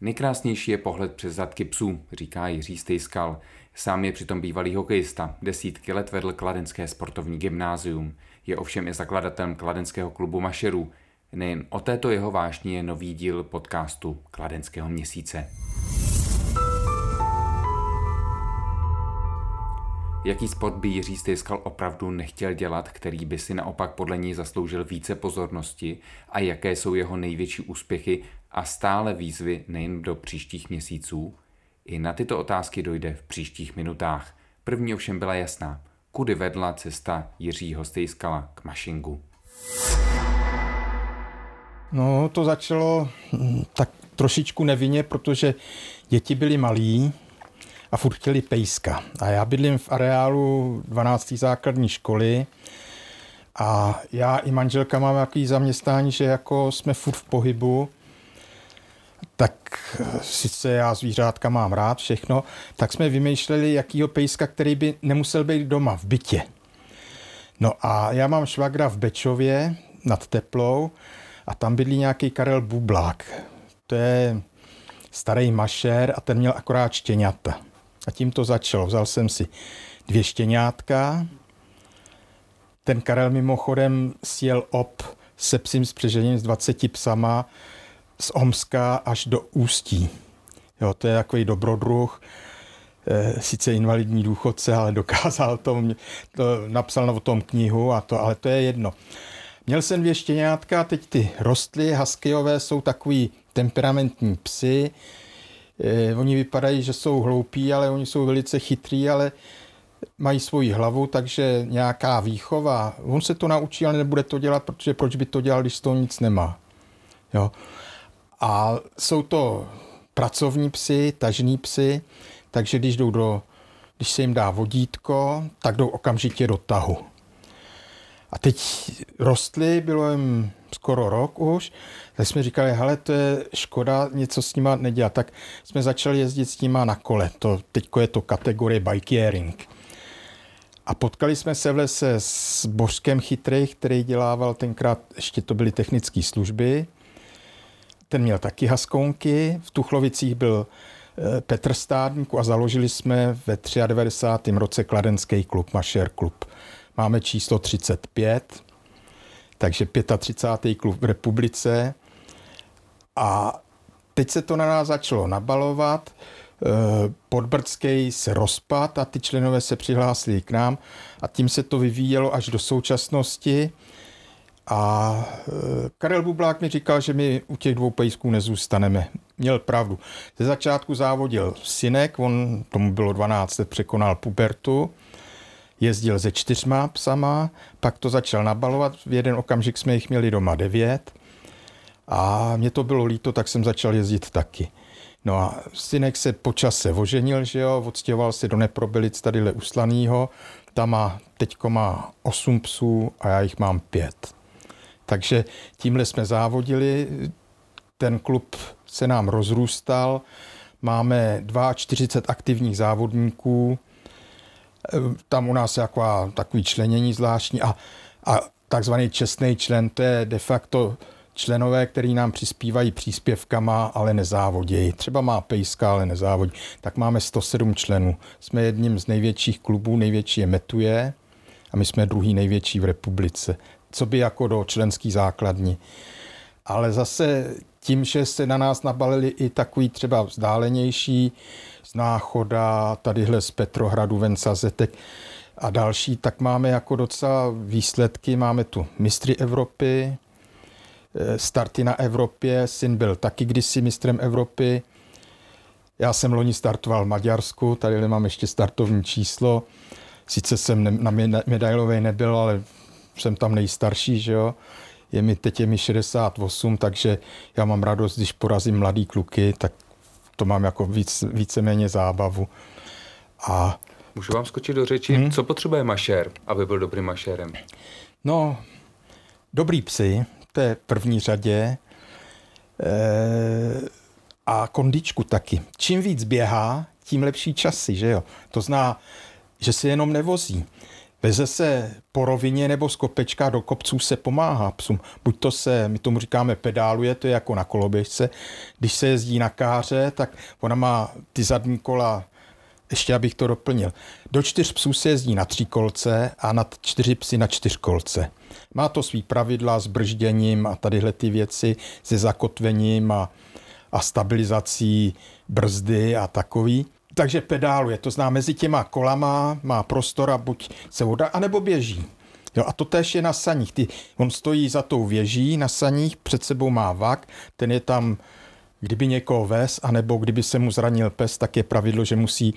Nejkrásnější je pohled přes zadky psů, říká Jiří Stejskal. Sám je přitom bývalý hokejista, desítky let vedl Kladenské sportovní gymnázium. Je ovšem i zakladatelem Kladenského klubu Mašerů. Nejen o této jeho vášni je nový díl podcastu Kladenského měsíce. Jaký sport by Jiří Stejskal opravdu nechtěl dělat, který by si naopak podle něj zasloužil více pozornosti a jaké jsou jeho největší úspěchy a stále výzvy nejen do příštích měsíců? I na tyto otázky dojde v příštích minutách. První ovšem byla jasná. Kudy vedla cesta Jiřího Stejskala k mašingu? No, to začalo hm, tak trošičku nevinně, protože děti byly malí a furt chtěli pejska. A já bydlím v areálu 12. základní školy a já i manželka máme takový zaměstnání, že jako jsme furt v pohybu, tak sice já zvířátka mám rád, všechno, tak jsme vymýšleli jakýho pejska, který by nemusel být doma v bytě. No a já mám švagra v Bečově nad Teplou a tam bydlí nějaký Karel Bublák. To je starý mašer a ten měl akorát štěňata. A tím to začalo. Vzal jsem si dvě štěňátka. Ten Karel mimochodem sjel op se psím spřežením s 20 psama z Omska až do Ústí. Jo, to je takový dobrodruh, e, sice invalidní důchodce, ale dokázal to, to napsal o tom knihu, a to, ale to je jedno. Měl jsem dvě štěňátka, teď ty rostly, huskyové jsou takový temperamentní psy, e, oni vypadají, že jsou hloupí, ale oni jsou velice chytrý, ale mají svoji hlavu, takže nějaká výchova, on se to naučí, ale nebude to dělat, protože proč by to dělal, když toho nic nemá. Jo. A jsou to pracovní psy, tažní psy, takže když jdou do, když se jim dá vodítko, tak jdou okamžitě do tahu. A teď rostly, bylo jim skoro rok už, tak jsme říkali, hele, to je škoda něco s nima nedělat. Tak jsme začali jezdit s nima na kole. To, teďko je to kategorie bikeering. A potkali jsme se v lese s Bořkem Chytrý, který dělával tenkrát, ještě to byly technické služby. Ten měl taky haskounky. V Tuchlovicích byl eh, Petr Stádník a založili jsme ve 93. roce Kladenský klub, Mašer klub. Máme číslo 35, takže 35. klub v republice. A teď se to na nás začalo nabalovat. Eh, Podbrdský se rozpad a ty členové se přihlásili k nám a tím se to vyvíjelo až do současnosti. A eh, Karel Bublák mi říkal, že my u těch dvou pejsků nezůstaneme. Měl pravdu. Ze začátku závodil synek, on tomu bylo 12 let, překonal pubertu jezdil se čtyřma psama, pak to začal nabalovat, v jeden okamžik jsme jich měli doma devět a mě to bylo líto, tak jsem začal jezdit taky. No a synek se po čase oženil, že jo, odstěhoval se do Neprobilic tadyhle uslanýho, tam má, teďko má osm psů a já jich mám pět. Takže tímhle jsme závodili, ten klub se nám rozrůstal, máme 42 aktivních závodníků, tam u nás je taková, takový členění zvláštní a, a takzvaný čestný člen, to je de facto členové, který nám přispívají příspěvkama, ale nezávodějí. Třeba má pejska, ale nezávodí. Tak máme 107 členů. Jsme jedním z největších klubů, největší je Metuje a my jsme druhý největší v republice. Co by jako do členský základní. Ale zase tím, že se na nás nabalili i takový třeba vzdálenější z Náchoda, tadyhle z Petrohradu, Vencazetek a další, tak máme jako docela výsledky. Máme tu mistry Evropy, eh, starty na Evropě, syn byl taky kdysi mistrem Evropy. Já jsem loni startoval v Maďarsku, tady mám ještě startovní číslo. Sice jsem na medailové nebyl, ale jsem tam nejstarší, že jo. Je mi, teď je mi 68, takže já mám radost, když porazím mladý kluky, tak to mám jako víc, víceméně zábavu. A Můžu vám skočit do řeči, hmm? co potřebuje mašér, aby byl dobrým mašérem? No, dobrý psy, to je první řadě. E, a kondičku taky. Čím víc běhá, tím lepší časy, že jo. To zná, že se jenom nevozí. Veze se po rovině nebo z kopečka do kopců se pomáhá psům. Buď to se, my tomu říkáme pedáluje, to je jako na koloběžce. Když se jezdí na káře, tak ona má ty zadní kola ještě abych to doplnil. Do čtyř psů se jezdí na tří kolce a na čtyři psy na čtyřkolce. Má to svý pravidla s bržděním a tadyhle ty věci se zakotvením a, a stabilizací brzdy a takový. Takže pedáluje, to zná mezi těma kolama, má prostor a buď se voda, anebo běží. Jo, a to též je na saních. Ty, on stojí za tou věží na saních, před sebou má vak, ten je tam, kdyby někoho ves, anebo kdyby se mu zranil pes, tak je pravidlo, že musí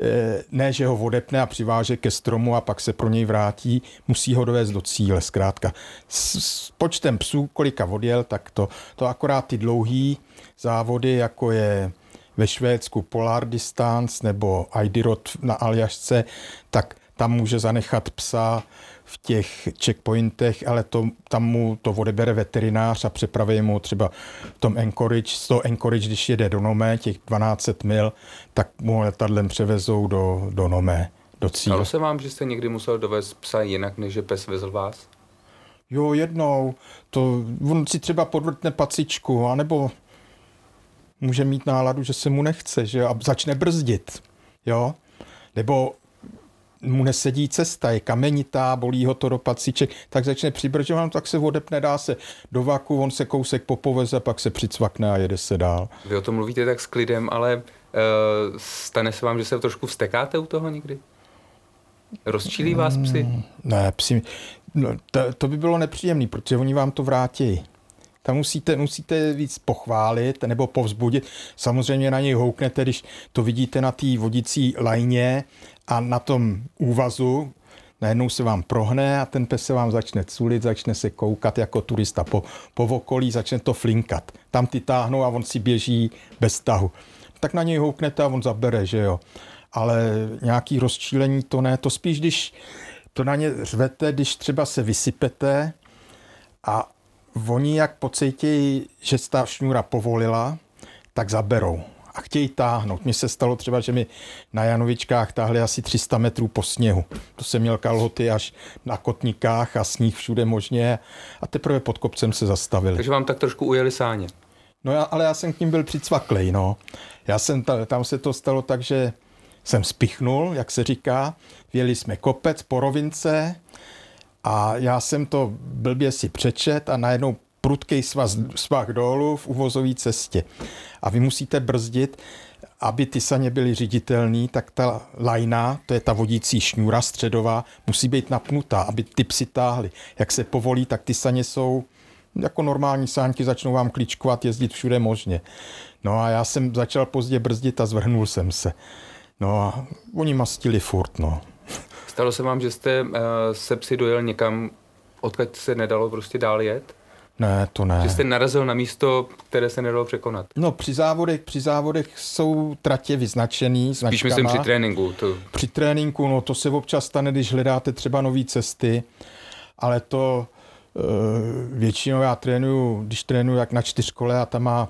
eh, ne, že ho odepne a přiváže ke stromu a pak se pro něj vrátí, musí ho dovést do cíle, zkrátka. S, s počtem psů, kolika odjel, tak to, to akorát ty dlouhý závody, jako je ve Švédsku Polar Distance nebo Iditarod na Aljašce, tak tam může zanechat psa v těch checkpointech, ale to, tam mu to odebere veterinář a přepraví mu třeba v tom Anchorage, z toho Anchorage, když jede do Nome, těch 12 mil, tak mu letadlem převezou do, do Nome, do cíle. Stalo se vám, že jste někdy musel dovést psa jinak, než že pes vezl vás? Jo, jednou. To, on si třeba podvrtne pacičku, anebo může mít náladu, že se mu nechce, že a začne brzdit, jo. Nebo mu nesedí cesta, je kamenitá, bolí ho to do paciček, tak začne přibržovat, tak se odepne, dá se do vaku, on se kousek popoveze, pak se přicvakne a jede se dál. Vy o tom mluvíte tak s klidem, ale uh, stane se vám, že se trošku vstekáte u toho někdy? Rozčílí vás psy? Mm, ne, psi, no, to, to by bylo nepříjemné, protože oni vám to vrátí. Tam musíte, musíte víc pochválit nebo povzbudit. Samozřejmě na něj houknete, když to vidíte na té vodící lajně a na tom úvazu, najednou se vám prohne a ten pes se vám začne culit, začne se koukat jako turista po, po okolí, začne to flinkat. Tam ty táhnou a on si běží bez tahu. Tak na něj houknete a on zabere, že jo. Ale nějaký rozčílení to ne, to spíš, když to na ně řvete, když třeba se vysypete a oni jak pocítí, že ta šňůra povolila, tak zaberou a chtějí táhnout. Mně se stalo třeba, že mi na Janovičkách táhli asi 300 metrů po sněhu. To jsem měl kalhoty až na kotníkách a sníh všude možně a teprve pod kopcem se zastavili. Takže vám tak trošku ujeli sáně. No já, ale já jsem k ním byl přicvaklej, no. Já jsem, tam se to stalo tak, že jsem spichnul, jak se říká, věli jsme kopec po rovince a já jsem to blbě si přečet a najednou prudký svaz, svah dolů v uvozové cestě. A vy musíte brzdit, aby ty saně byly ředitelné, tak ta lajna, to je ta vodící šňůra středová, musí být napnutá, aby ty psy táhly. Jak se povolí, tak ty saně jsou jako normální sánky, začnou vám kličkovat, jezdit všude možně. No a já jsem začal pozdě brzdit a zvrhnul jsem se. No a oni mastili furt, no. Stalo se vám, že jste uh, se psy dojel někam, odkud se nedalo prostě dál jet? Ne, to ne. Že jste narazil na místo, které se nedalo překonat? No, při závodech, při závodech jsou tratě vyznačený značkama. Spíš myslím při tréninku. To... Při tréninku, no to se občas stane, když hledáte třeba nové cesty, ale to e, většinou já trénuju, když trénuju jak na čtyřkole a tam má,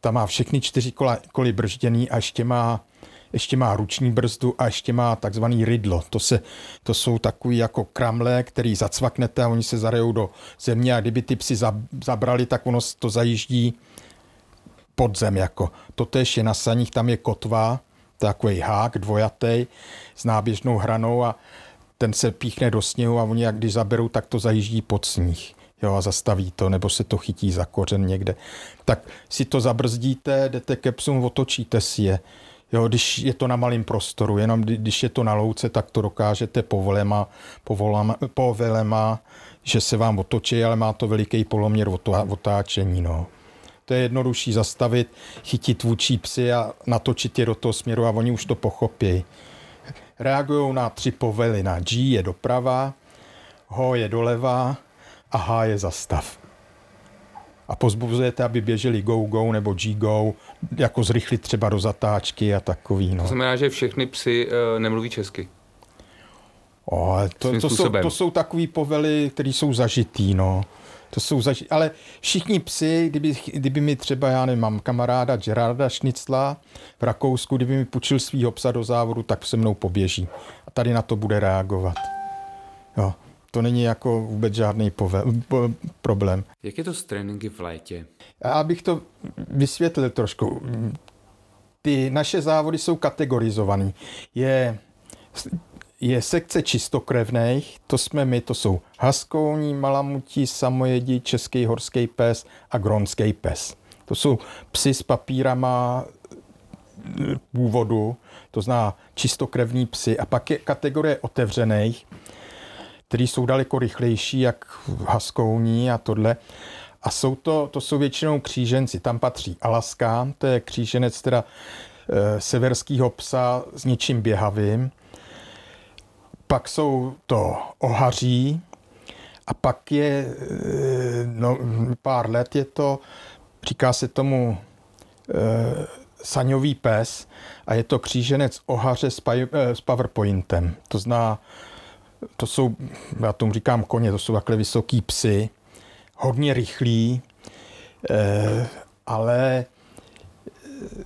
tam má všechny čtyři kola, koly bržděný a ještě má ještě má ruční brzdu a ještě má takzvaný rydlo. To, se, to jsou takový jako kramle, který zacvaknete a oni se zarejou do země a kdyby ty psy zabrali, tak ono to zajíždí pod zem. Jako. To tež je na saních, tam je kotva, takový hák dvojatý s náběžnou hranou a ten se píchne do sněhu a oni jak když zaberou, tak to zajíždí pod sníh. Jo, a zastaví to, nebo se to chytí za kořen někde. Tak si to zabrzdíte, jdete ke psům, otočíte si je. Jo, když je to na malém prostoru, jenom když je to na louce, tak to dokážete povolema, povolama, povolema že se vám otočí, ale má to veliký poloměr otáčení. No. To je jednodušší zastavit, chytit vůči psy a natočit je do toho směru a oni už to pochopí. Reagují na tři povely. Na G je doprava, Ho je doleva a H je zastav a pozbuzujete, aby běželi go, go nebo G-go, jako zrychlit třeba do zatáčky a takový. No. To znamená, že všechny psy uh, nemluví česky? O, to, to, jsou, to jsou takový povely, které jsou zažitý, no. To jsou zaži- ale všichni psy, kdyby, kdyby mi třeba, já nevím, mám kamaráda Gerarda Šnicla v Rakousku, kdyby mi půjčil svýho psa do závodu, tak se mnou poběží. a tady na to bude reagovat. Jo. To není jako vůbec žádný pove- problém. Jak je to s tréninky v létě? Já bych to vysvětlil trošku. Ty naše závody jsou kategorizované. Je, je sekce čistokrevných, to jsme my, to jsou haskouní, malamutí, samojedi, český horský pes a gronský pes. To jsou psy s papírama původu, to zná čistokrevní psy. A pak je kategorie otevřených, který jsou daleko rychlejší, jak haskouní a tohle. A jsou to, to jsou většinou kříženci. Tam patří Alaska, to je kříženec teda e, severského psa s něčím běhavým. Pak jsou to ohaří a pak je e, no, pár let je to, říká se tomu e, saňový pes a je to kříženec ohaře s, paj, e, s powerpointem. To zná, to jsou, já tomu říkám koně, to jsou takhle vysoký psy, hodně rychlí, eh, ale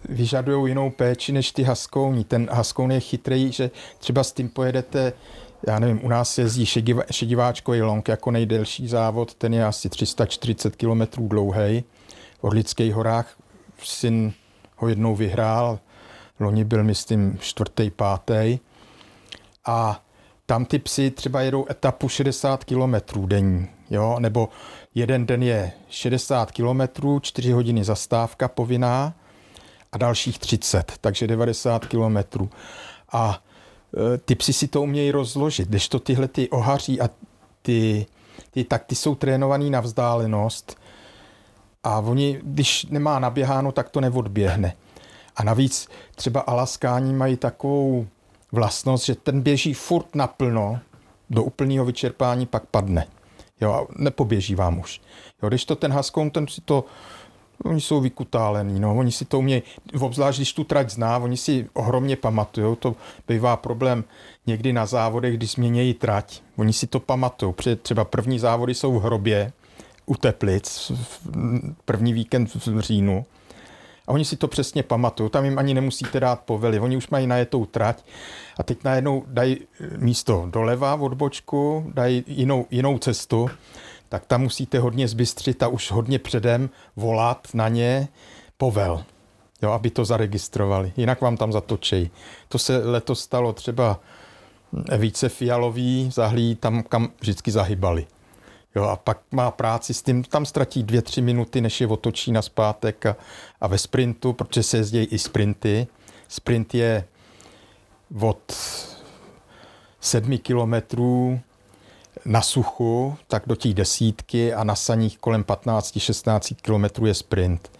vyžadují jinou péči než ty haskouni. Ten haskoun je chytrý, že třeba s tím pojedete, já nevím, u nás jezdí šediváčkový long jako nejdelší závod, ten je asi 340 km dlouhý. V Orlických horách syn ho jednou vyhrál, loni byl, myslím, čtvrtý, pátý. A tam ty psy třeba jedou etapu 60 km denní, jo? nebo jeden den je 60 km, 4 hodiny zastávka povinná a dalších 30, takže 90 km. A e, ty psy si to umějí rozložit, když to tyhle ty ohaří a ty, ty, tak ty jsou trénovaný na vzdálenost a oni, když nemá naběháno, tak to neodběhne. A navíc třeba Alaskáni mají takovou vlastnost, že ten běží furt naplno, do úplného vyčerpání pak padne. Jo, a nepoběží vám už. Jo, když to ten Haskon, ten si to, oni jsou vykutálení, no, oni si to umějí, obzvlášť když tu trať zná, oni si ohromně pamatují, to bývá problém někdy na závodech, když změnějí trať, oni si to pamatují, třeba první závody jsou v hrobě, u Teplic, první víkend v říjnu, a oni si to přesně pamatují, tam jim ani nemusíte dát povely, oni už mají najetou trať a teď najednou dají místo doleva od bočku, dají jinou, jinou cestu, tak tam musíte hodně zbystřit a už hodně předem volat na ně povel, jo, aby to zaregistrovali, jinak vám tam zatočejí. To se letos stalo třeba více fialový, zahlí tam, kam vždycky zahybali. Jo, a pak má práci s tím, tam ztratí dvě, tři minuty, než je otočí na zpátek a, a ve sprintu, protože se jezdí i sprinty. Sprint je od sedmi kilometrů na suchu, tak do těch desítky a na saních kolem 15-16 kilometrů je sprint.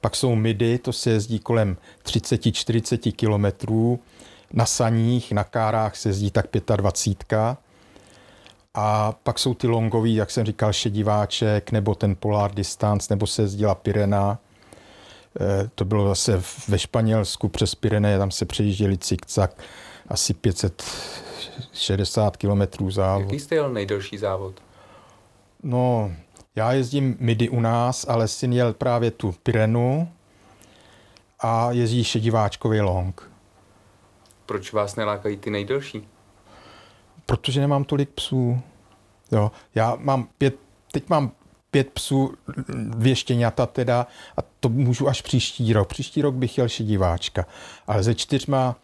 Pak jsou midy, to se jezdí kolem 30-40 kilometrů. Na saních, na kárách se jezdí tak 25 a pak jsou ty longový, jak jsem říkal, šediváček, nebo ten Polar Distance, nebo se jezdila Pirena. E, to bylo zase ve Španělsku přes Pirené, tam se přejížděli cikcak, asi 560 kilometrů závod. Jaký jste jel nejdelší závod? No, já jezdím midi u nás, ale syn jel právě tu Pirenu a jezdí šediváčkový long. Proč vás nelákají ty nejdelší? Protože nemám tolik psů. Jo, já mám pět, teď mám pět psů, dvě štěňata teda a to můžu až příští rok. Příští rok bych chtěl diváčka, ale ze čtyřma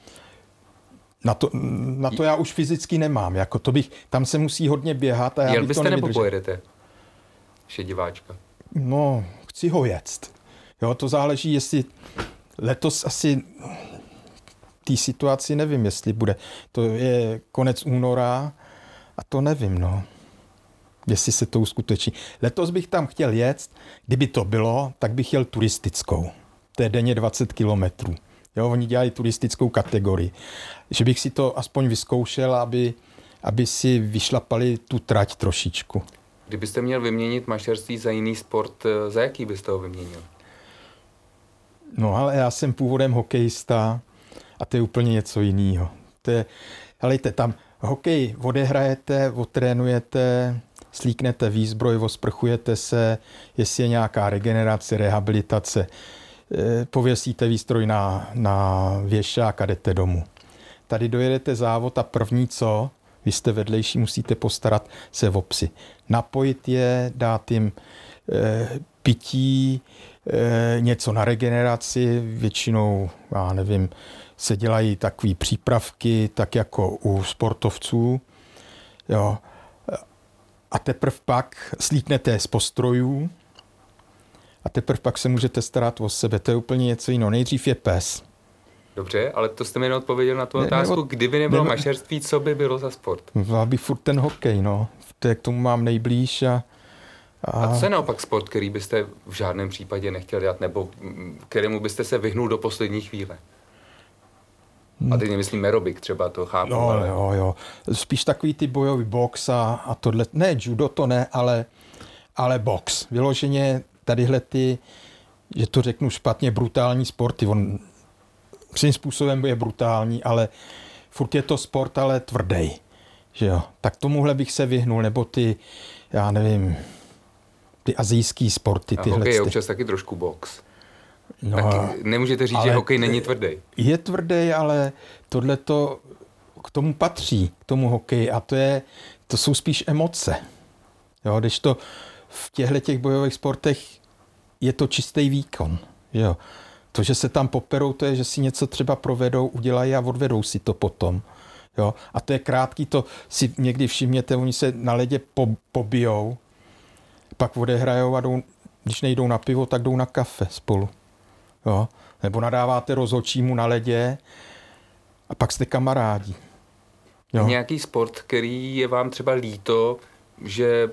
na to, na to já už fyzicky nemám. Jako to bych, tam se musí hodně běhat. A já Jel byste to nebo pojedete šediváčka? No, chci ho jet. Jo, to záleží, jestli letos asi té situaci nevím, jestli bude. To je konec února a to nevím, no. Jestli se to uskuteční. Letos bych tam chtěl jet, kdyby to bylo, tak bych jel turistickou. To je denně 20 kilometrů. Jo, oni dělají turistickou kategorii. Že bych si to aspoň vyzkoušel, aby, aby si vyšlapali tu trať trošičku. Kdybyste měl vyměnit mašerství za jiný sport, za jaký byste ho vyměnil? No ale já jsem původem hokejista, a to je úplně něco jiného. To je, helejte, tam hokej odehrajete, otrénujete, slíknete výzbroj, osprchujete se, jestli je nějaká regenerace, rehabilitace, eh, pověsíte výstroj na, na věšák a jdete domů. tady dojedete závod a první co, vy jste vedlejší, musíte postarat se o psy. Napojit je, dát jim e, pití, e, něco na regeneraci, většinou, já nevím, se dělají takové přípravky, tak jako u sportovců. Jo. A teprve pak slíknete z postrojů a teprve pak se můžete starat o sebe. To je úplně něco jiného. Nejdřív je pes. Dobře, ale to jste mi neodpověděl na tu ne, otázku. Nebo, Kdyby nebylo nebo, mašerství, co by bylo za sport? Byl by furt ten hokej, no. To k tomu mám nejblíž a, a... A co je naopak sport, který byste v žádném případě nechtěl dělat, nebo kterému byste se vyhnul do poslední chvíle? A teď nemyslím aerobik třeba, to chápu. No, ale... jo, jo. Spíš takový ty bojový box a, a tohle. Ne, judo to ne, ale, ale box. Vyloženě tadyhle ty, že to řeknu špatně, brutální sporty. On svým způsobem je brutální, ale furt je to sport, ale tvrdý. Že jo? Tak tomuhle bych se vyhnul, nebo ty, já nevím, ty azijský sporty. Tyhle a hokej je občas taky trošku box. No, tak nemůžete říct, že hokej není tvrdý. Je tvrdý, ale tohle to k tomu patří, k tomu hokeji a to, je, to jsou spíš emoce. Jo, když to v těchto těch bojových sportech je to čistý výkon. Jo. To, že se tam poperou, to je, že si něco třeba provedou, udělají a odvedou si to potom. Jo. A to je krátký, to si někdy všimněte, oni se na ledě po, pobijou, pak odehrajou a jdou, když nejdou na pivo, tak jdou na kafe spolu. Jo. Nebo nadáváte rozhodčímu na ledě a pak jste kamarádi. Jo. Nějaký sport, který je vám třeba líto, že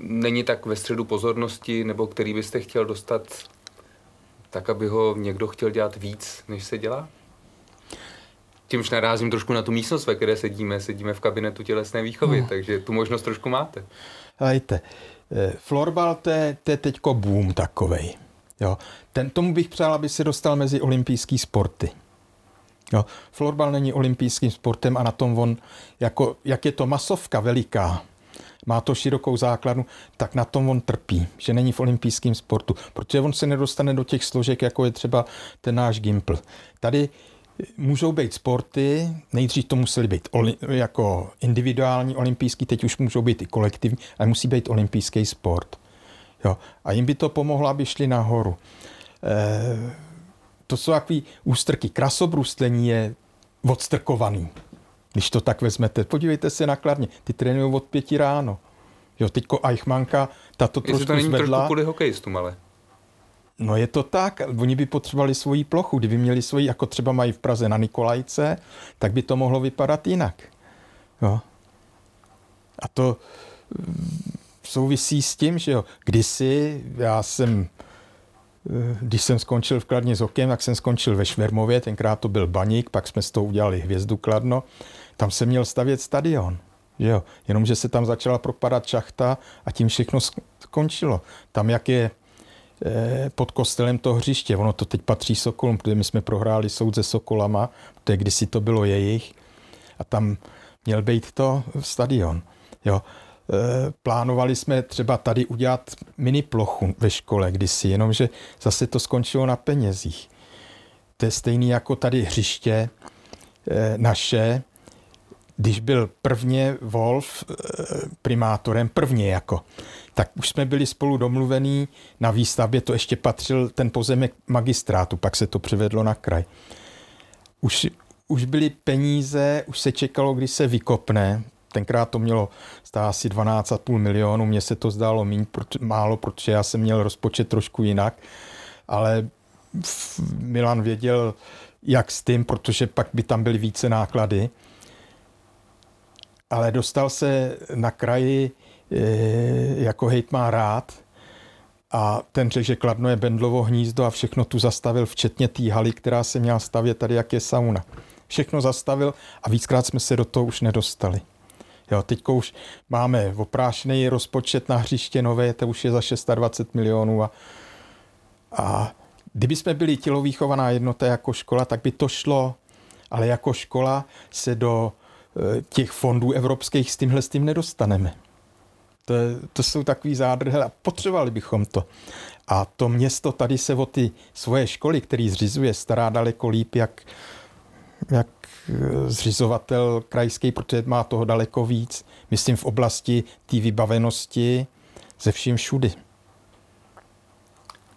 není tak ve středu pozornosti, nebo který byste chtěl dostat tak, aby ho někdo chtěl dělat víc, než se dělá? Tímž narazím trošku na tu místnost, ve které sedíme. Sedíme v kabinetu tělesné výchovy, no. takže tu možnost trošku máte. Hejte, eh, florbal to je, to je teďko boom takovej. Jo. Ten, tomu bych přál, aby se dostal mezi olympijský sporty. Jo. Florbal není olympijským sportem a na tom on, jako, jak je to masovka veliká, má to širokou základnu, tak na tom on trpí, že není v olympijském sportu, protože on se nedostane do těch složek, jako je třeba ten náš Gimpl. Tady můžou být sporty, nejdřív to museli být jako individuální olympijský, teď už můžou být i kolektivní, ale musí být olympijský sport. Jo. A jim by to pomohlo, aby šli nahoru. E, to jsou takový ústrky. Krasobruslení je odstrkovaný. Když to tak vezmete, podívejte se na Kladně, ty trénují od pěti ráno. Jo, teďko Eichmanka, ta to trošku to není zvedla. trošku kvůli hokejistům, ale. No je to tak, oni by potřebovali svoji plochu, kdyby měli svoji, jako třeba mají v Praze na Nikolajce, tak by to mohlo vypadat jinak. Jo. A to souvisí s tím, že jo, kdysi já jsem Eh, když jsem skončil v Kladně s hokejem, tak jsem skončil ve Švermově, tenkrát to byl baník, pak jsme s tou udělali hvězdu Kladno. Tam se měl stavět stadion. Že jo? Jenomže se tam začala propadat šachta a tím všechno skončilo. Tam, jak je eh, pod kostelem to hřiště, ono to teď patří Sokolům, protože my jsme prohráli soud se Sokolama, protože kdysi to bylo jejich a tam měl být to stadion. Jo. Eh, plánovali jsme třeba tady udělat mini plochu ve škole kdysi, jenomže zase to skončilo na penězích. To je stejný jako tady hřiště eh, naše, když byl prvně Wolf eh, primátorem, prvně jako, tak už jsme byli spolu domluvení na výstavbě, to ještě patřil ten pozemek magistrátu, pak se to přivedlo na kraj. Už, už byly peníze, už se čekalo, kdy se vykopne, tenkrát to mělo stát asi 12,5 milionů, mně se to zdálo míň, málo, protože já jsem měl rozpočet trošku jinak, ale Milan věděl, jak s tím, protože pak by tam byly více náklady. Ale dostal se na kraji eh, jako hejtmá rád a ten řekl, že Kladno je Bendlovo hnízdo a všechno tu zastavil, včetně té haly, která se měla stavět tady, jak je sauna. Všechno zastavil a víckrát jsme se do toho už nedostali. Jo, teď už máme oprášený rozpočet na hřiště nové, to už je za 620 milionů a, a kdyby jsme byli tělovýchovaná jednota jako škola, tak by to šlo, ale jako škola se do e, těch fondů evropských s tímhle s tím nedostaneme. To, to jsou takový zádrhy a potřebovali bychom to. A to město tady se o ty svoje školy, který zřizuje, stará daleko líp, jak jak zřizovatel krajský, protože má toho daleko víc. Myslím v oblasti té vybavenosti ze vším všudy.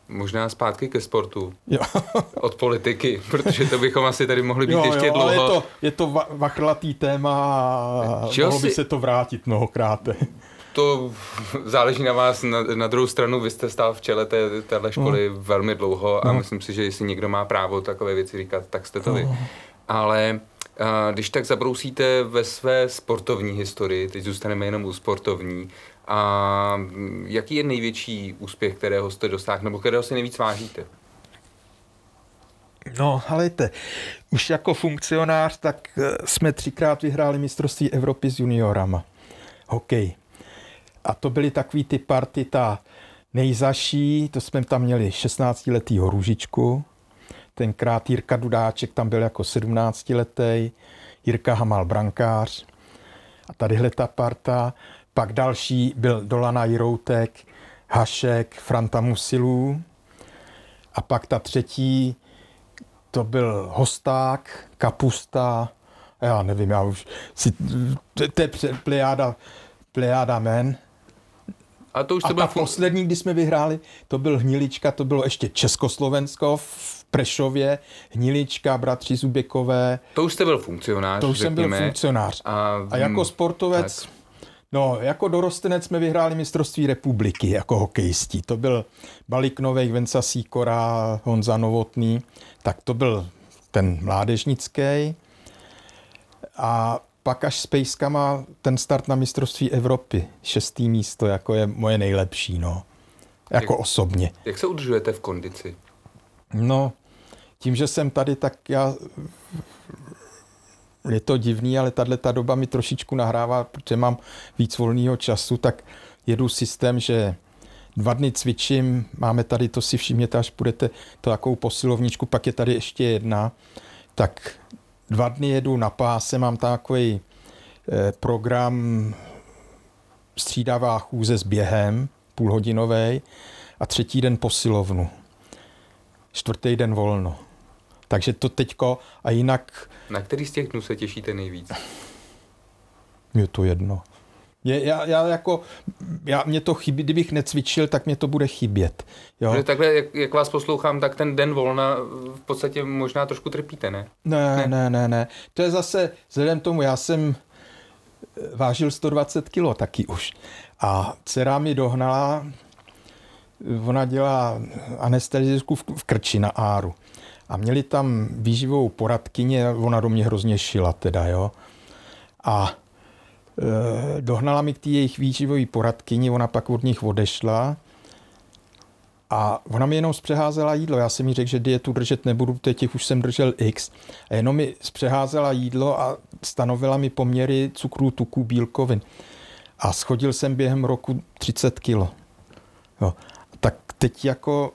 Možná zpátky ke sportu. Jo. Od politiky, protože to bychom asi tady mohli být jo, ještě jo, dlouho. Ale je to, je to vachlatý téma a Čeho mohlo by se to vrátit mnohokrát. To záleží na vás. Na, na druhou stranu, vy jste stál v čele té, téhle školy no. velmi dlouho a no. myslím si, že jestli někdo má právo takové věci říkat, tak jste to no. vy. Ale a, když tak zabrousíte ve své sportovní historii, teď zůstaneme jenom u sportovní, a jaký je největší úspěch, kterého jste dosáhli, nebo kterého si nejvíc vážíte? No, halejte, už jako funkcionář, tak eh, jsme třikrát vyhráli mistrovství Evropy s juniorama. Hokej. A to byly takový ty party, ta nejzaší, to jsme tam měli 16-letýho Růžičku, tenkrát Jirka Dudáček tam byl jako 17 letý, Jirka Hamal brankář a tadyhle ta parta pak další byl Dolana Jiroutek, Hašek, Franta Musilů. A pak ta třetí, to byl Hosták, Kapusta, já nevím, já už si, to je plejáda, plejáda men. A to už to a ta fun... poslední, kdy jsme vyhráli, to byl Hnilička, to bylo ještě Československo v Prešově, Hnilička, bratři Zuběkové. To už jste byl funkcionář, To už řekněme. jsem byl funkcionář. A, a jako sportovec... Tak No, jako dorostenec jsme vyhráli mistrovství republiky jako hokejisti. To byl Balík Novej, Venca Sýkora, Honza Novotný. Tak to byl ten mládežnický. A pak až s Pejskama ten start na mistrovství Evropy. Šestý místo, jako je moje nejlepší, no. Jako jak, osobně. Jak se udržujete v kondici? No, tím, že jsem tady, tak já je to divný, ale tahle ta doba mi trošičku nahrává, protože mám víc volného času, tak jedu systém, že dva dny cvičím, máme tady, to si všimněte, až půjdete to takovou posilovničku, pak je tady ještě jedna, tak dva dny jedu na páse, mám takový eh, program střídavá chůze s během, půlhodinový, a třetí den posilovnu. Čtvrtý den volno. Takže to teďko a jinak... Na který z těch dnů se těšíte nejvíc? Je to jedno. Je, já, já jako, já, mě to chybí, kdybych necvičil, tak mě to bude chybět. Jo? Protože takhle, jak, jak vás poslouchám, tak ten den volna v podstatě možná trošku trpíte, ne? Ne, ne, ne, ne. ne. To je zase, vzhledem tomu, já jsem eh, vážil 120 kilo taky už. A dcera mi dohnala, ona dělá anestezisku v, v Krči na Áru a měli tam výživovou poradkyně, ona do mě hrozně šila teda, jo. A dohnala mi k té jejich výživové poradkyni, ona pak od nich odešla a ona mi jenom zpřeházela jídlo. Já jsem mi řekl, že dietu držet nebudu, protože těch už jsem držel x. A jenom mi zpřeházela jídlo a stanovila mi poměry cukrů, tuků, bílkovin. A schodil jsem během roku 30 kilo. Jo. Tak teď jako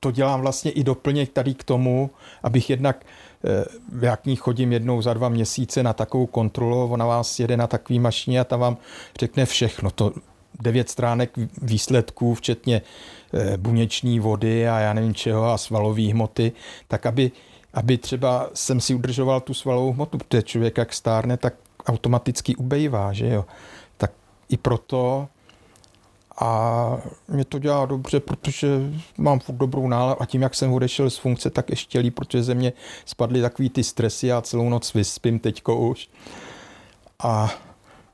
to dělám vlastně i doplněk tady k tomu, abych jednak eh, já k chodím jednou za dva měsíce na takovou kontrolu, ona vás jede na takový mašině a ta vám řekne všechno. To devět stránek výsledků, včetně eh, buněční vody a já nevím čeho a svalové hmoty, tak aby, aby třeba jsem si udržoval tu svalovou hmotu, protože člověk jak stárne, tak automaticky ubejvá, že jo. Tak i proto a mě to dělá dobře, protože mám furt dobrou náladu a tím, jak jsem odešel z funkce, tak ještě líp, protože ze mě spadly takový ty stresy a celou noc vyspím teďko už. A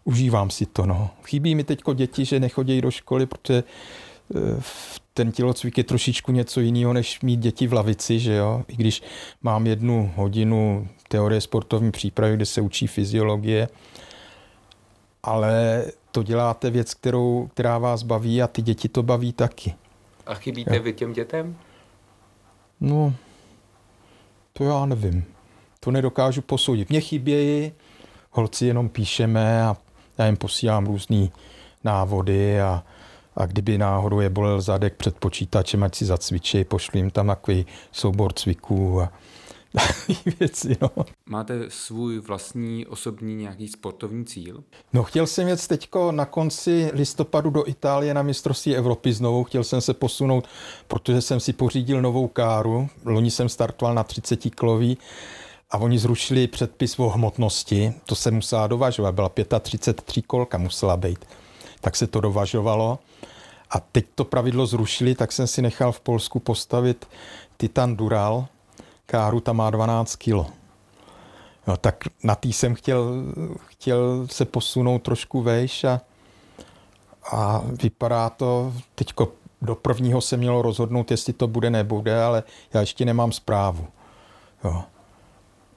užívám si to, no. Chybí mi teďko děti, že nechodí do školy, protože eh, ten tělocvik je trošičku něco jiného, než mít děti v lavici, že jo. I když mám jednu hodinu teorie sportovní přípravy, kde se učí fyziologie, ale to děláte věc, kterou, která vás baví a ty děti to baví taky. A chybíte jo. vy těm dětem? No, to já nevím. To nedokážu posoudit. Mně chybějí, holci jenom píšeme a já jim posílám různé návody a, a kdyby náhodou je bolel zadek před počítačem, ať si zacvičí, pošlu jim tam takový soubor cviků a, věci. No. Máte svůj vlastní osobní nějaký sportovní cíl? No chtěl jsem jet teďko na konci listopadu do Itálie na mistrovství Evropy znovu. Chtěl jsem se posunout, protože jsem si pořídil novou káru. Loni jsem startoval na 30 kilový a oni zrušili předpis o hmotnosti, to se musela dovažovat, byla 35 kolka musela být. Tak se to dovažovalo a teď to pravidlo zrušili, tak jsem si nechal v Polsku postavit Titan Dural, káru tam má 12 kilo. No, tak na tý jsem chtěl, chtěl se posunout trošku vejš a, a vypadá to, teďko do prvního se mělo rozhodnout, jestli to bude, nebude, ale já ještě nemám zprávu. Jo.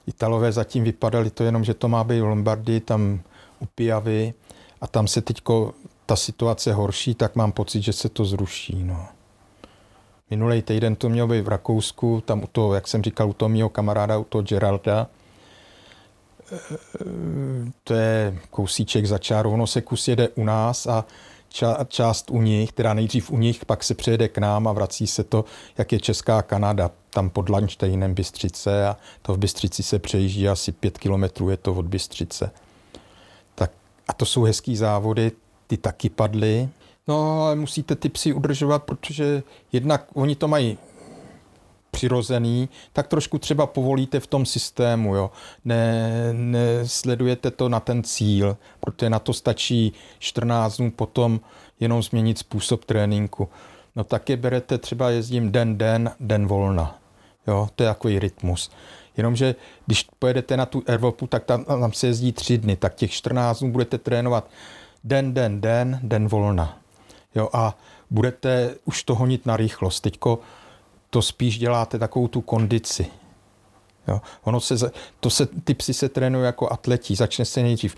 Italové zatím vypadali to jenom, že to má být v Lombardii, tam u Pijavy a tam se teďko ta situace horší, tak mám pocit, že se to zruší. No. Minulý týden to mělo být v Rakousku, tam u toho, jak jsem říkal, u toho mého kamaráda, u toho Geralda. To je kousíček za čárou, ono se kus jede u nás a ča- část u nich, která nejdřív u nich, pak se přijede k nám a vrací se to, jak je Česká Kanada, tam pod Lanštejnem Bystřice a to v Bystřici se přejíždí asi pět kilometrů, je to od Bystřice. Tak, a to jsou hezký závody, ty taky padly. No, ale musíte ty psy udržovat, protože jednak oni to mají přirozený, tak trošku třeba povolíte v tom systému, jo. Ne, nesledujete to na ten cíl, protože na to stačí 14 dnů potom jenom změnit způsob tréninku. No tak je berete, třeba jezdím den, den, den volna. Jo, to je takový rytmus. Jenomže když pojedete na tu Evropu, tak tam, tam se jezdí tři dny, tak těch 14 dnů budete trénovat den, den, den, den volna. Jo, a budete už to honit na rychlost. Teďko to spíš děláte takovou tu kondici. Jo. Ono se, to se, ty psy se trénují jako atletí. Začne se nejdřív.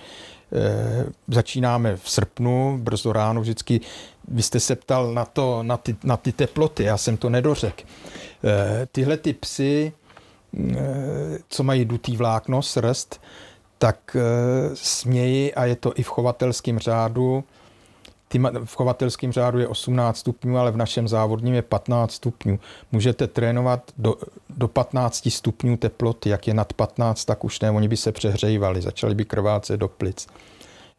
E, začínáme v srpnu, brzo ráno vždycky. Vy jste se ptal na, to, na, ty, na ty teploty, já jsem to nedořekl. E, tyhle ty psy, e, co mají dutý vlákno, srst, tak e, smějí, a je to i v chovatelském řádu, v chovatelském řádu je 18 stupňů, ale v našem závodním je 15 stupňů. Můžete trénovat do, do 15 stupňů teploty, jak je nad 15, tak už ne, oni by se přehřejvali, začali by krvácet do plic.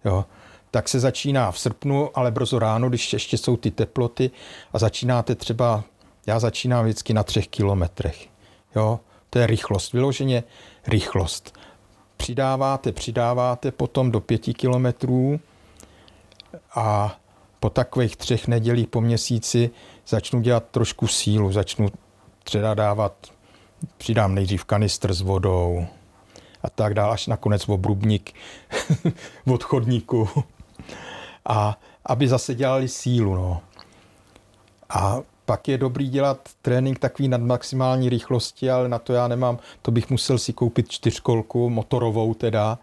Jo. Tak se začíná v srpnu, ale brzo ráno, když ještě jsou ty teploty a začínáte třeba, já začínám vždycky na třech kilometrech. Jo. To je rychlost, vyloženě rychlost. Přidáváte, přidáváte potom do pěti kilometrů, a po takových třech nedělích po měsíci začnu dělat trošku sílu, začnu třeba dávat, přidám nejdřív kanistr s vodou a tak dále, až nakonec obrubník od chodníku. A aby zase dělali sílu. No. A pak je dobrý dělat trénink takový nad maximální rychlosti, ale na to já nemám, to bych musel si koupit čtyřkolku, motorovou teda,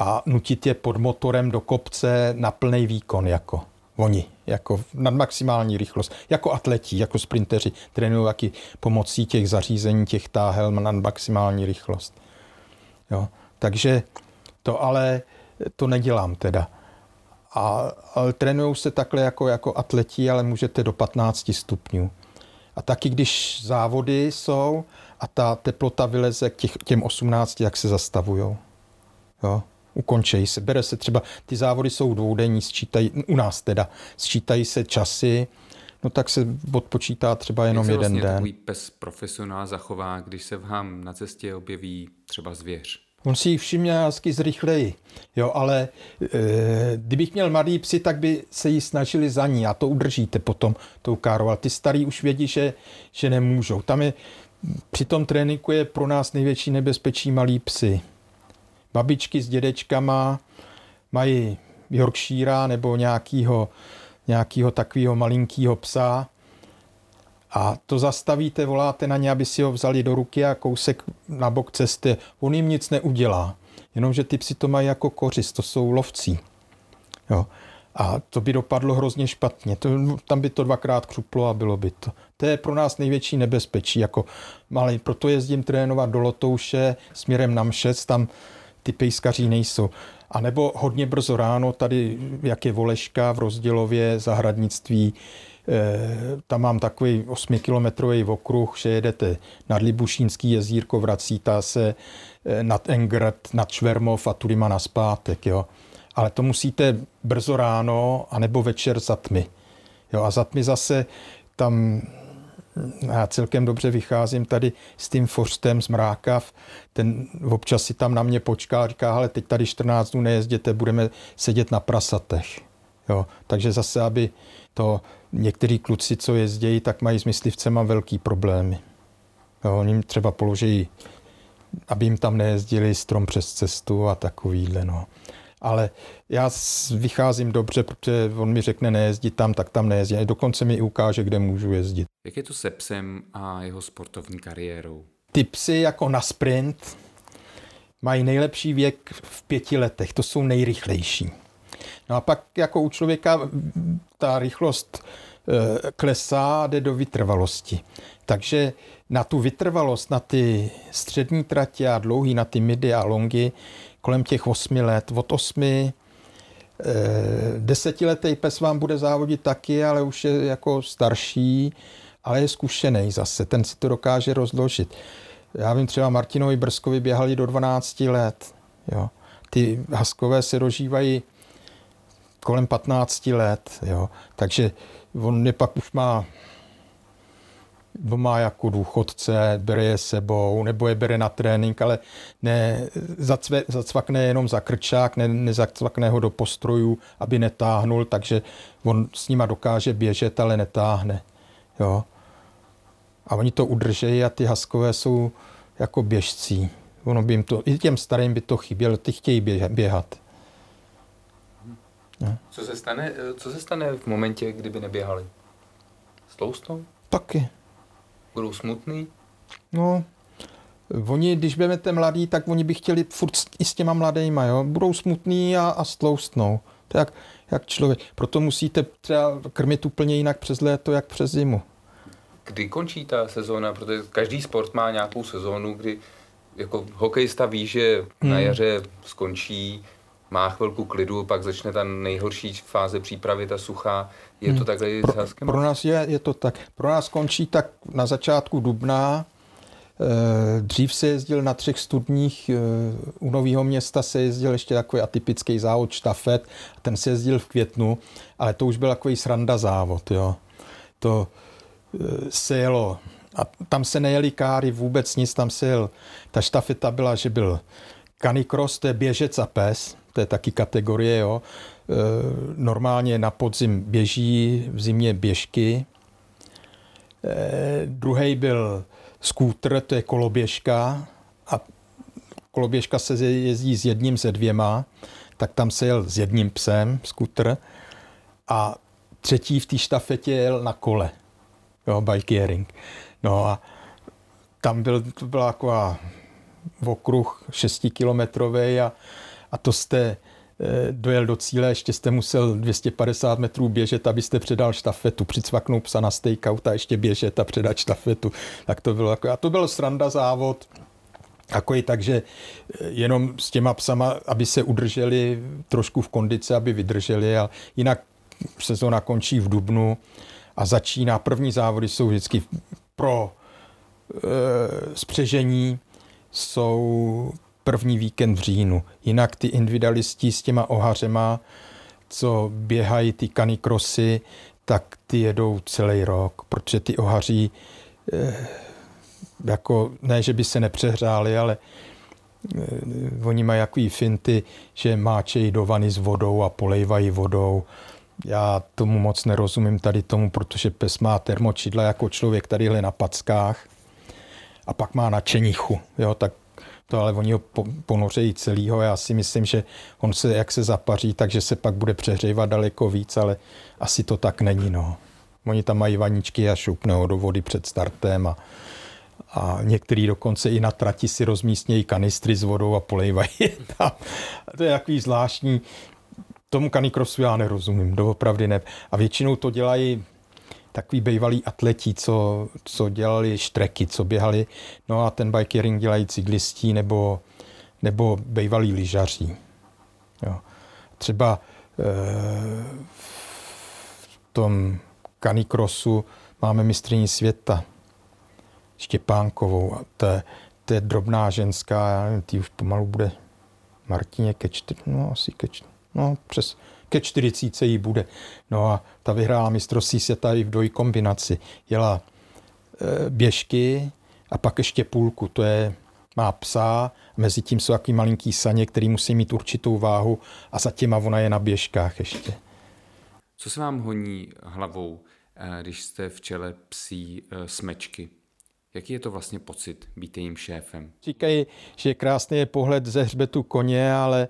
a nutit je pod motorem do kopce na plný výkon jako oni, jako nad maximální rychlost, jako atleti, jako sprinteři, trénují taky pomocí těch zařízení, těch táhel na maximální rychlost. Jo. Takže to ale, to nedělám teda. A, ale trénují se takhle jako, jako atleti, ale můžete do 15 stupňů. A taky, když závody jsou a ta teplota vyleze k těch, těm 18, jak se zastavují. Jo ukončejí se. Bere se třeba, ty závody jsou dvoudenní, sčítají, u nás teda, sčítají se časy, no tak se odpočítá třeba jenom Jak jeden vlastně den. takový pes profesionál zachová, když se vám na cestě objeví třeba zvěř? On si jich všimne hezky zrychleji. Jo, ale e, kdybych měl malý psy, tak by se jí snažili za ní a to udržíte potom tou károu. Ale ty starý už vědí, že, že nemůžou. Tam je, při tom tréninku je pro nás největší nebezpečí malý psy babičky s dědečkama mají Yorkshire nebo nějakýho, nějakýho takového malinkého psa a to zastavíte, voláte na ně, aby si ho vzali do ruky a kousek na bok cesty. On jim nic neudělá, jenomže ty psi to mají jako kořist, to jsou lovci. Jo. A to by dopadlo hrozně špatně. To, tam by to dvakrát křuplo a bylo by to. To je pro nás největší nebezpečí. Jako malý, proto jezdím trénovat do Lotouše směrem na Mšec, tam ty pejskaří nejsou. A nebo hodně brzo ráno, tady jak je Voleška v rozdělově zahradnictví, eh, tam mám takový 8-kilometrový okruh, že jedete nad Libušínský jezírko, vracíte se eh, nad Engrt, nad Švermov a tudy má naspátek, jo. Ale to musíte brzo ráno, anebo večer za tmy. Jo, a za tmy zase tam já celkem dobře vycházím tady s tím Forstem z Mrákav, ten občas si tam na mě počká a říká, ale teď tady 14 dnů nejezděte, budeme sedět na prasatech. Jo, takže zase, aby to některý kluci, co jezdějí, tak mají s myslivcema velký problémy. Jo, oni třeba položí, aby jim tam nejezdili strom přes cestu a takovýhle. No. Ale já vycházím dobře, protože on mi řekne nejezdit tam, tak tam nejezdí. Dokonce mi i ukáže, kde můžu jezdit. Jak je to se psem a jeho sportovní kariérou? Ty psy jako na sprint mají nejlepší věk v pěti letech. To jsou nejrychlejší. No a pak jako u člověka ta rychlost e, klesá a jde do vytrvalosti. Takže na tu vytrvalost, na ty střední tratě a dlouhý, na ty midy a longy, kolem těch osmi let, od osmi e, desetiletý pes vám bude závodit taky, ale už je jako starší, ale je zkušený zase, ten si to dokáže rozložit. Já vím, třeba Martinovi Brskovi běhali do 12 let. Jo. Ty haskové se dožívají kolem 15 let, jo. takže on je pak už má má jako důchodce, bere je sebou, nebo je bere na trénink, ale ne, zacve, zacvakne jenom za krčák, ne, nezacvakne ho do postrojů, aby netáhnul, takže on s nima dokáže běžet, ale netáhne. Jo. A oni to udržejí a ty haskové jsou jako běžcí. Ono by jim to, i těm starým by to chybělo, ty chtějí běhat. Co, se stane, co se stane v momentě, kdyby neběhali? Stloustou? Taky. Budou smutný? No, oni, když vezmete mladý, tak oni by chtěli furt i s těma mladýma, jo? Budou smutný a, a stloustnou. To jak, jak člověk. Proto musíte třeba krmit úplně jinak přes léto, jak přes zimu. Kdy končí ta sezóna? Protože každý sport má nějakou sezónu, kdy jako hokejista ví, že hmm. na jaře skončí má chvilku klidu, pak začne ta nejhorší fáze přípravy, ta suchá. Je to hmm. takhle pro, pro nás je, je to tak. Pro nás končí tak na začátku dubna. Eh, dřív se jezdil na třech studních, eh, u Nového města se jezdil ještě takový atypický závod štafet, ten se jezdil v květnu, ale to už byl takový sranda závod. Jo. To eh, se jelo, a tam se nejeli káry vůbec nic, tam se jel, ta štafeta byla, že byl Canicross, to je běžec a pes, to je taky kategorie, jo. E, normálně na podzim běží, v zimě běžky. E, druhý byl skútr, to je koloběžka a koloběžka se jezdí s jedním, se dvěma, tak tam se jel s jedním psem, skútr a třetí v té štafetě jel na kole, jo, bikeering. No a tam byl, to byla taková okruh 6 kilometrový a a to jste eh, dojel do cíle, ještě jste musel 250 metrů běžet, abyste předal štafetu, přicvaknout psa na stakeout a ještě běžet a předat štafetu. Tak to bylo jako, a to byl sranda závod, jako i tak, že eh, jenom s těma psama, aby se udrželi trošku v kondici, aby vydrželi. A jinak sezóna končí v Dubnu a začíná, první závody jsou vždycky pro e, spřežení, jsou první víkend v říjnu. Jinak ty individualisti s těma ohařema, co běhají ty kanikrosy, tak ty jedou celý rok, protože ty ohaří eh, jako, ne, že by se nepřehřáli, ale eh, oni mají jaký finty, že máčejí do vany s vodou a polejvají vodou. Já tomu moc nerozumím tady tomu, protože pes má termočidla jako člověk tadyhle na packách a pak má na čenichu, jo, tak to ale oni ho ponořejí celýho. Já si myslím, že on se, jak se zapaří, takže se pak bude přehřívat daleko víc, ale asi to tak není. No. Oni tam mají vaničky a šupne do vody před startem a, a některý dokonce i na trati si rozmístnějí kanistry s vodou a polejvají tam. To je takový zvláštní. Tomu kanikrosu já nerozumím, doopravdy ne. A většinou to dělají takový bývalí atleti, co, co dělali štreky, co běhali, no a ten bikering dělají cyklistí nebo, nebo bývalí lyžaří. Jo. Třeba e, v tom kanikrosu máme mistriní světa Štěpánkovou. A to, je, to je drobná ženská, já nevím, ty už pomalu bude Martině ke čtyř, no asi ke čtyř, no přes, ke 40 jí bude. No a ta vyhrála mistrovství světa i v dvojkombinaci. Jela běžky a pak ještě půlku, to je má psa, mezi tím jsou takový malinký saně, který musí mít určitou váhu a za těma ona je na běžkách ještě. Co se vám honí hlavou, eh, když jste v čele psí eh, smečky? Jaký je to vlastně pocit být jejím šéfem? Říkají, že krásný je pohled ze hřbetu koně, ale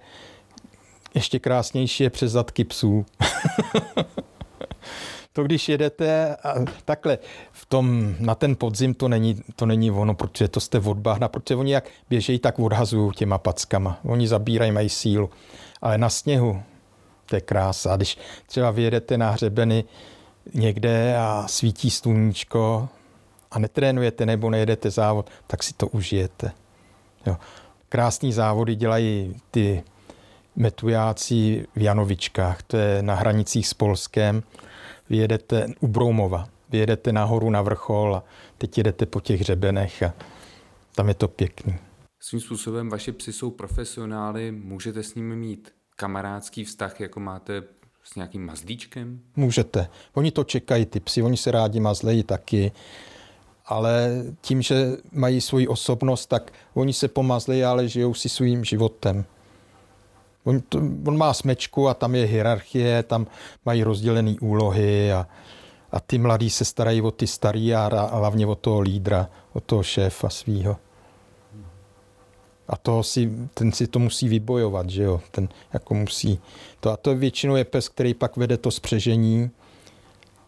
ještě krásnější je přes zadky psů. to když jedete a takhle v tom, na ten podzim to není, to není ono, protože to jste od bahna, protože oni jak běžejí, tak odhazují těma packama. Oni zabírají, mají sílu. Ale na sněhu, to je krása. Když třeba vyjedete na hřebeny někde a svítí sluníčko a netrénujete nebo nejedete závod, tak si to užijete. Jo. Krásný závody dělají ty metujáci v Janovičkách, to je na hranicích s Polskem vyjedete u Broumova, vyjedete nahoru na vrchol a teď jedete po těch hřebenech a tam je to pěkný. Svým způsobem vaši psy jsou profesionály, můžete s nimi mít kamarádský vztah, jako máte s nějakým mazlíčkem? Můžete. Oni to čekají, ty psy, oni se rádi mazlejí taky, ale tím, že mají svoji osobnost, tak oni se pomazlejí, ale žijou si svým životem. On, to, on má smečku a tam je hierarchie, tam mají rozdělené úlohy a, a ty mladí se starají o ty starý a, a hlavně o toho lídra, o toho šéfa svýho. A to si, ten si to musí vybojovat, že jo, ten jako musí. To, a to většinou je pes, který pak vede to spřežení,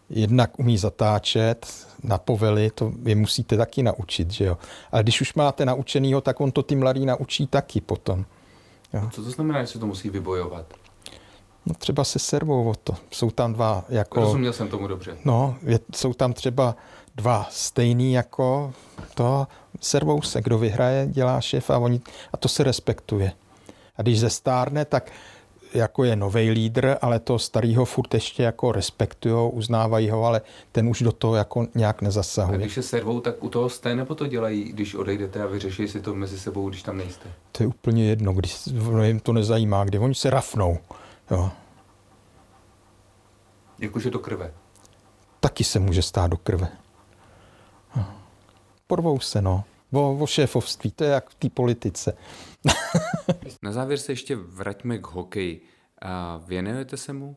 jednak umí zatáčet na povely, to vy musíte taky naučit, že jo. Ale když už máte naučenýho, tak on to ty mladý naučí taky potom. Jo. Co to znamená, že se to musí vybojovat? No třeba se servou o to. Jsou tam dva jako... Rozuměl jsem tomu dobře. No, je, jsou tam třeba dva stejný jako to, servou se, kdo vyhraje, dělá šéf a, oni, a to se respektuje. A když zestárne, tak jako je nový lídr, ale to starýho furt ještě jako respektují, uznávají ho, ale ten už do toho jako nějak nezasahuje. A když se servou, tak u toho jste nebo to dělají, když odejdete a vyřeší si to mezi sebou, když tam nejste? To je úplně jedno, když jim to nezajímá, kdy oni se rafnou. Jo. Jakože do krve? Taky se může stát do krve. Porvou se, no. O, o šéfovství, to je jak v té politice. Na závěr se ještě vraťme k hokeji. A věnujete se mu?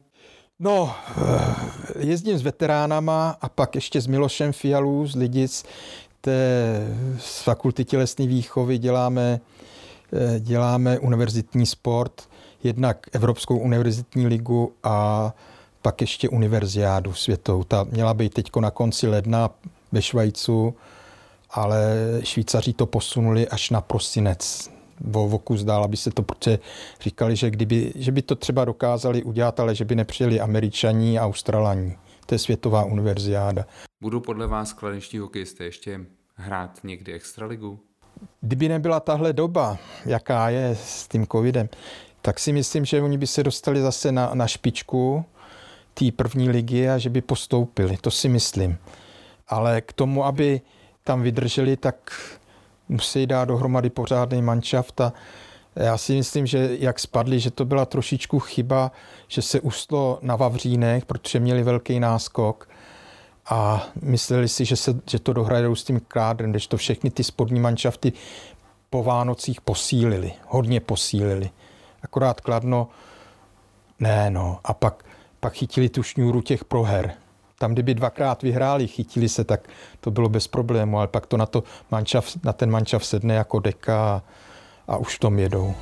No, eh, jezdím s veteránama a pak ještě s Milošem Fialů z Lidic, té, z fakulty tělesné výchovy děláme, eh, děláme univerzitní sport, jednak Evropskou univerzitní ligu a pak ještě univerziádu světou. Ta měla být teď na konci ledna ve Švajcu, ale Švýcaři to posunuli až na prosinec o voku zdál, aby se to, protože říkali, že, kdyby, že by to třeba dokázali udělat, ale že by nepřijeli američaní a australaní. To je světová univerziáda. Budou podle vás kladeční hokejisté ještě hrát někdy extraligu? Kdyby nebyla tahle doba, jaká je s tím covidem, tak si myslím, že oni by se dostali zase na, na špičku té první ligy a že by postoupili. To si myslím. Ale k tomu, aby tam vydrželi, tak musí dát dohromady pořádný manšaft a já si myslím, že jak spadli, že to byla trošičku chyba, že se ustlo na Vavřínech, protože měli velký náskok a mysleli si, že, se, že to dohrajou s tím krádrem, když to všechny ty spodní manšafty po Vánocích posílili, hodně posílili. Akorát Kladno, ne no, a pak, pak chytili tu šňůru těch proher. Tam, kdyby dvakrát vyhráli, chytili se, tak to bylo bez problému, ale pak to na, to mančav, na ten mančav sedne jako deka a, už v tom jedou.